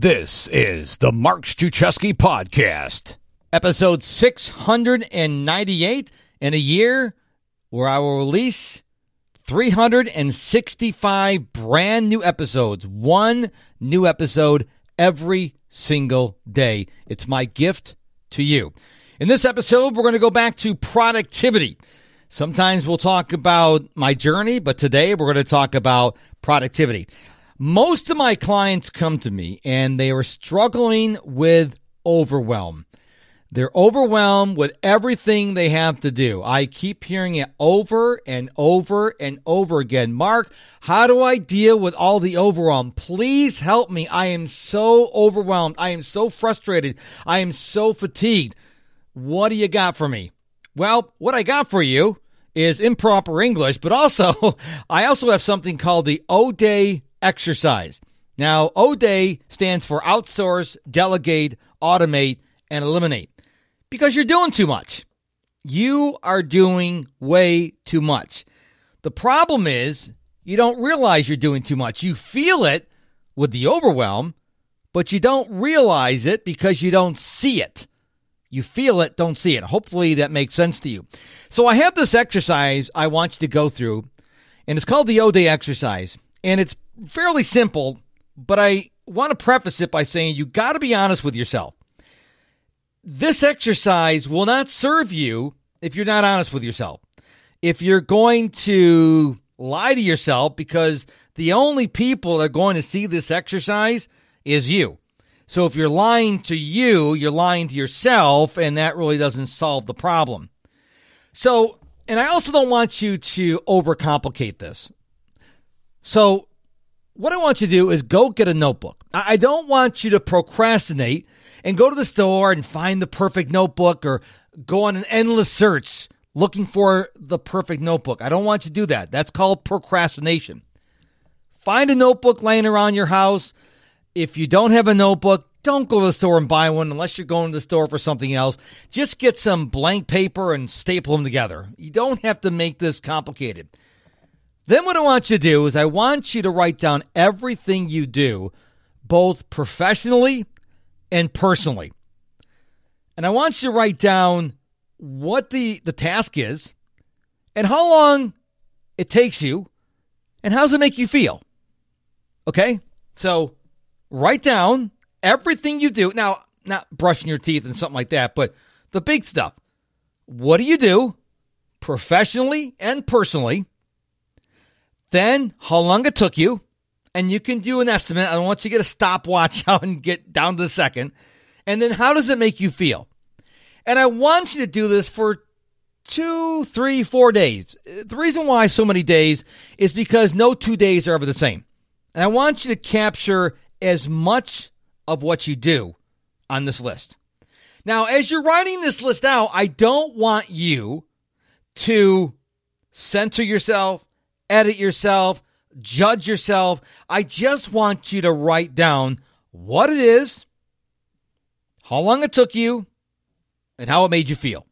This is the Mark Struczewski Podcast, episode 698 in a year where I will release 365 brand new episodes, one new episode every single day. It's my gift to you. In this episode, we're going to go back to productivity. Sometimes we'll talk about my journey, but today we're going to talk about productivity. Most of my clients come to me and they are struggling with overwhelm. They're overwhelmed with everything they have to do. I keep hearing it over and over and over again. Mark, how do I deal with all the overwhelm? Please help me. I am so overwhelmed. I am so frustrated. I am so fatigued. What do you got for me? Well, what I got for you is improper English, but also I also have something called the ODAE exercise. Now, ODAE stands for outsource, delegate, automate, and eliminate because you're doing too much. You are doing way too much. The problem is you don't realize you're doing too much. You feel it with the overwhelm, but you don't realize it because you don't see it. You feel it, don't see it. Hopefully that makes sense to you. So I have this exercise I want you to go through, and it's called the ODAE exercise. And it's fairly simple, but I want to preface it by saying you got to be honest with yourself. This exercise will not serve you if you're not honest with yourself. If you're going to lie to yourself because the only people that are going to see this exercise is you. So if you're lying to you, you're lying to yourself, and that really doesn't solve the problem. So, and I also don't want you to overcomplicate this. So, what I want you to do is go get a notebook. I don't want you to procrastinate and go to the store and find the perfect notebook or go on an endless search looking for the perfect notebook. I don't want you to do that. That's called procrastination. Find a notebook laying around your house. If you don't have a notebook, don't go to the store and buy one unless you're going to the store for something else. Just get some blank paper and staple them together. You don't have to make this complicated. Then, what I want you to do is, I want you to write down everything you do, both professionally and personally. And I want you to write down what the, the task is and how long it takes you and how does it make you feel. Okay? So, write down everything you do. Now, not brushing your teeth and something like that, but the big stuff. What do you do professionally and personally? Then how long it took you, and you can do an estimate. I want you to get a stopwatch out and get down to the second. And then how does it make you feel? And I want you to do this for two, three, four days. The reason why so many days is because no two days are ever the same. And I want you to capture as much of what you do on this list. Now, as you're writing this list out, I don't want you to censor yourself, edit yourself, judge yourself. I just want you to write down what it is, how long it took you, and how it made you feel.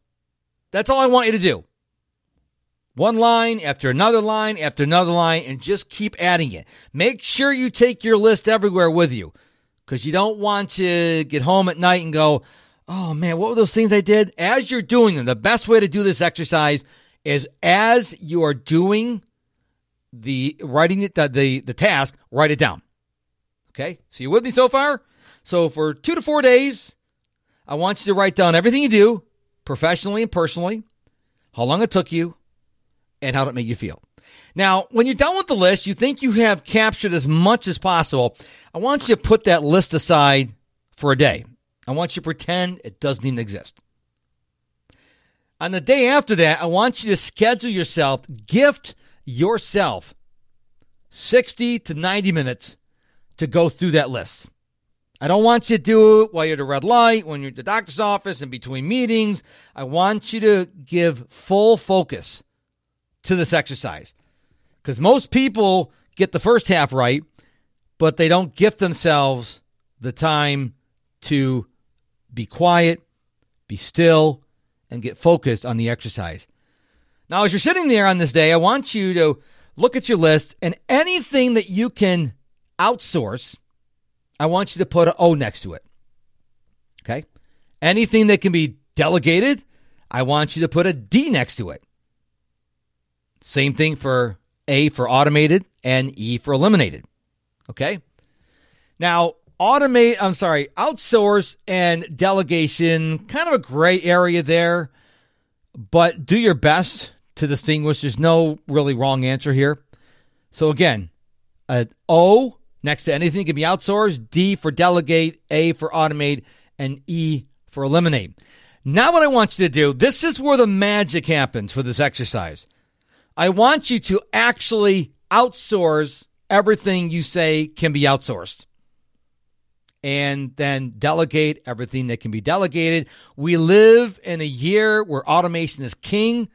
That's all I want you to do. One line after another line after another line, and just keep adding it. Make sure you take your list everywhere with you because you don't want to get home at night and go, oh man, what were those things I did? As you're doing them, the best way to do this exercise is as you are doing the writing it the, the the task, write it down. Okay, so you with me so far? So for two to four days, I want you to write down everything you do, professionally and personally, how long it took you, and how it made you feel. Now, when you're done with the list, you think you have captured as much as possible. I want you to put that list aside for a day. I want you to pretend it doesn't even exist. On the day after that, I want you to schedule yourself, gift yourself 60 to 90 minutes to go through that list. I don't want you to do it while you're at a red light, when you're at the doctor's office, in between meetings. I want you to give full focus to this exercise. Because most people get the first half right, but they don't give themselves the time to be quiet, be still, and get focused on the exercise. Now, as you're sitting there on this day, I want you to look at your list and anything that you can outsource, I want you to put an O next to it. Okay? Anything that can be delegated, I want you to put a D next to it. Same thing for A for automated and E for eliminated. Okay? Now, automate, I'm sorry, outsource and delegation, kind of a gray area there, but do your best to distinguish. There's no really wrong answer here. So again, an O next to anything can be outsourced, D for delegate, A for automate, and E for eliminate. Now, what I want you to do, this is where the magic happens for this exercise. I want you to actually outsource everything you say can be outsourced and then delegate everything that can be delegated. We live in a year where automation is king.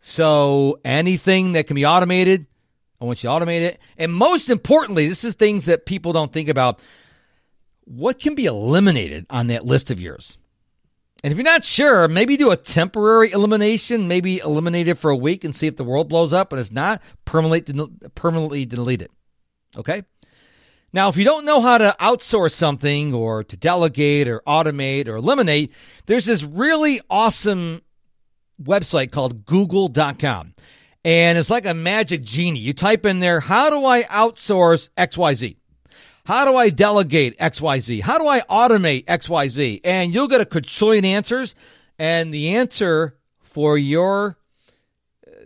So anything that can be automated, I want you to automate it. And most importantly, this is things that people don't think about. What can be eliminated on that list of yours? And if you're not sure, maybe do a temporary elimination, maybe eliminate it for a week and see if the world blows up. But if not, permanently, permanently delete it. Okay? Now, if you don't know how to outsource something or to delegate or automate or eliminate, there's this really awesome website called google.com. And it's like a magic genie. You type in there, how do I outsource XYZ? How do I delegate XYZ? How do I automate XYZ? And you'll get a quadrillion answers. And the answer for your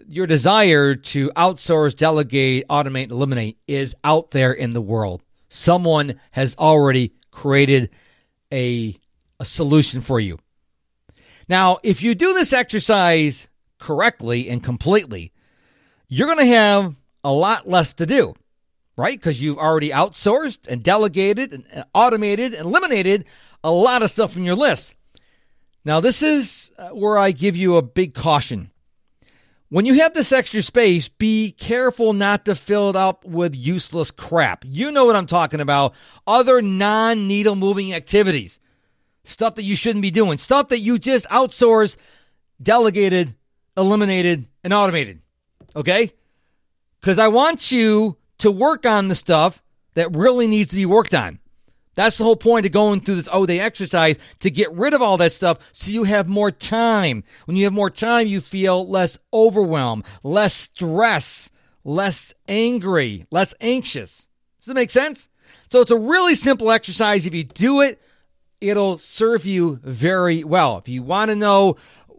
your desire to outsource, delegate, automate, eliminate is out there in the world someone has already created a, a solution for you. Now, if you do this exercise correctly and completely, you're going to have a lot less to do, right? Because you've already outsourced and delegated and automated and eliminated a lot of stuff from your list. Now, this is uh, where I give you a big caution. When you have this extra space, be careful not to fill it up with useless crap. You know what I'm talking about. Other non needle moving activities. Stuff that you shouldn't be doing. Stuff that you just outsource, delegated, eliminated, and automated. Okay? Because I want you to work on the stuff that really needs to be worked on. That's the whole point of going through this ODAE exercise to get rid of all that stuff so you have more time. When you have more time, you feel less overwhelmed, less stress, less angry, less anxious. Does it make sense? So it's a really simple exercise. If you do it, it'll serve you very well. If you want to know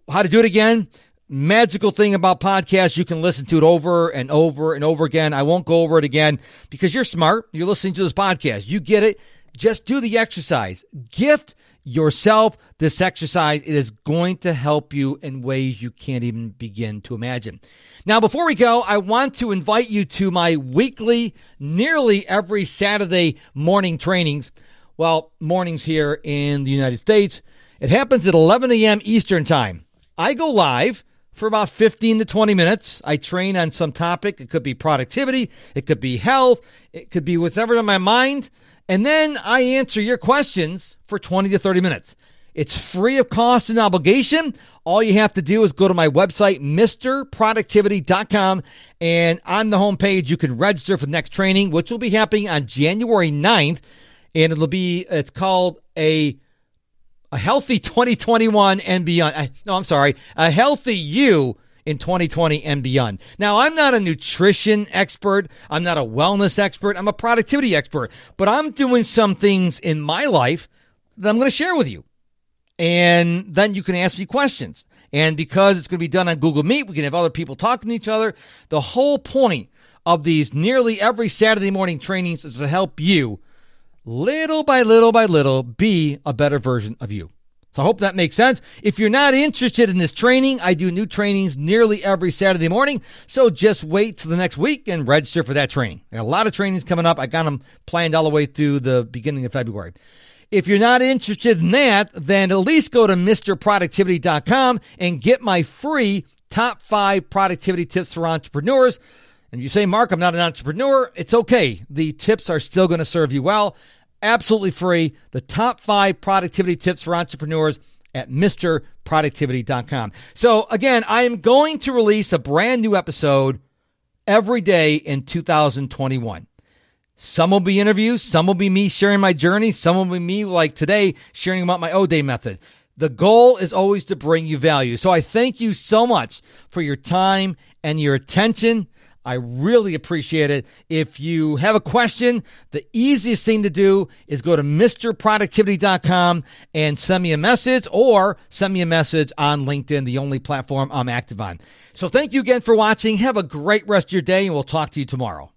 how to do it again, magical thing about podcasts, you can listen to it over and over and over again. I won't go over it again because you're smart. You're listening to this podcast. You get it. Just do the exercise. Gift yourself this exercise. It is going to help you in ways you can't even begin to imagine. Now, before we go, I want to invite you to my weekly, nearly every Saturday morning trainings. Well, mornings here in the United States. It happens at 11 a.m. Eastern Time. I go live for about 15 to 20 minutes. I train on some topic. It could be productivity, it could be health, it could be whatever on my mind. And then I answer your questions for 20 to 30 minutes. It's free of cost and obligation. All you have to do is go to my website, MisterProductivity.com, and on the homepage, you can register for the next training, which will be happening on January 9th. And it'll be, it's called a, a healthy 2021 and beyond. no, I'm sorry, a healthy you in 2020 and beyond. Now, I'm not a nutrition expert. I'm not a wellness expert. I'm a productivity expert, but I'm doing some things in my life that I'm going to share with you. And then you can ask me questions. And because it's going to be done on Google Meet, we can have other people talking to each other. The whole point of these nearly every Saturday morning trainings is to help you little by little by little be a better version of you. So I hope that makes sense. If you're not interested in this training, I do new trainings nearly every Saturday morning. So just wait till the next week and register for that training. a lot of trainings coming up. I got them planned all the way through the beginning of February. If you're not interested in that, then at least go to MisterProductivity.com and get my free top five productivity tips for entrepreneurs. And you say, Mark, I'm not an entrepreneur. It's okay. The tips are still going to serve you well absolutely free. The top five productivity tips for entrepreneurs at MisterProductivity.com. So, again, I am going to release a brand new episode every day in 2021. Some will be interviews, some will be me sharing my journey, some will be me, like today, sharing about my ODAE method. The goal is always to bring you value. So I thank you so much for your time and your attention. I really appreciate it. If you have a question, the easiest thing to do is go to MisterProductivity.com and send me a message or send me a message on LinkedIn, the only platform I'm active on. So thank you again for watching. Have a great rest of your day and we'll talk to you tomorrow.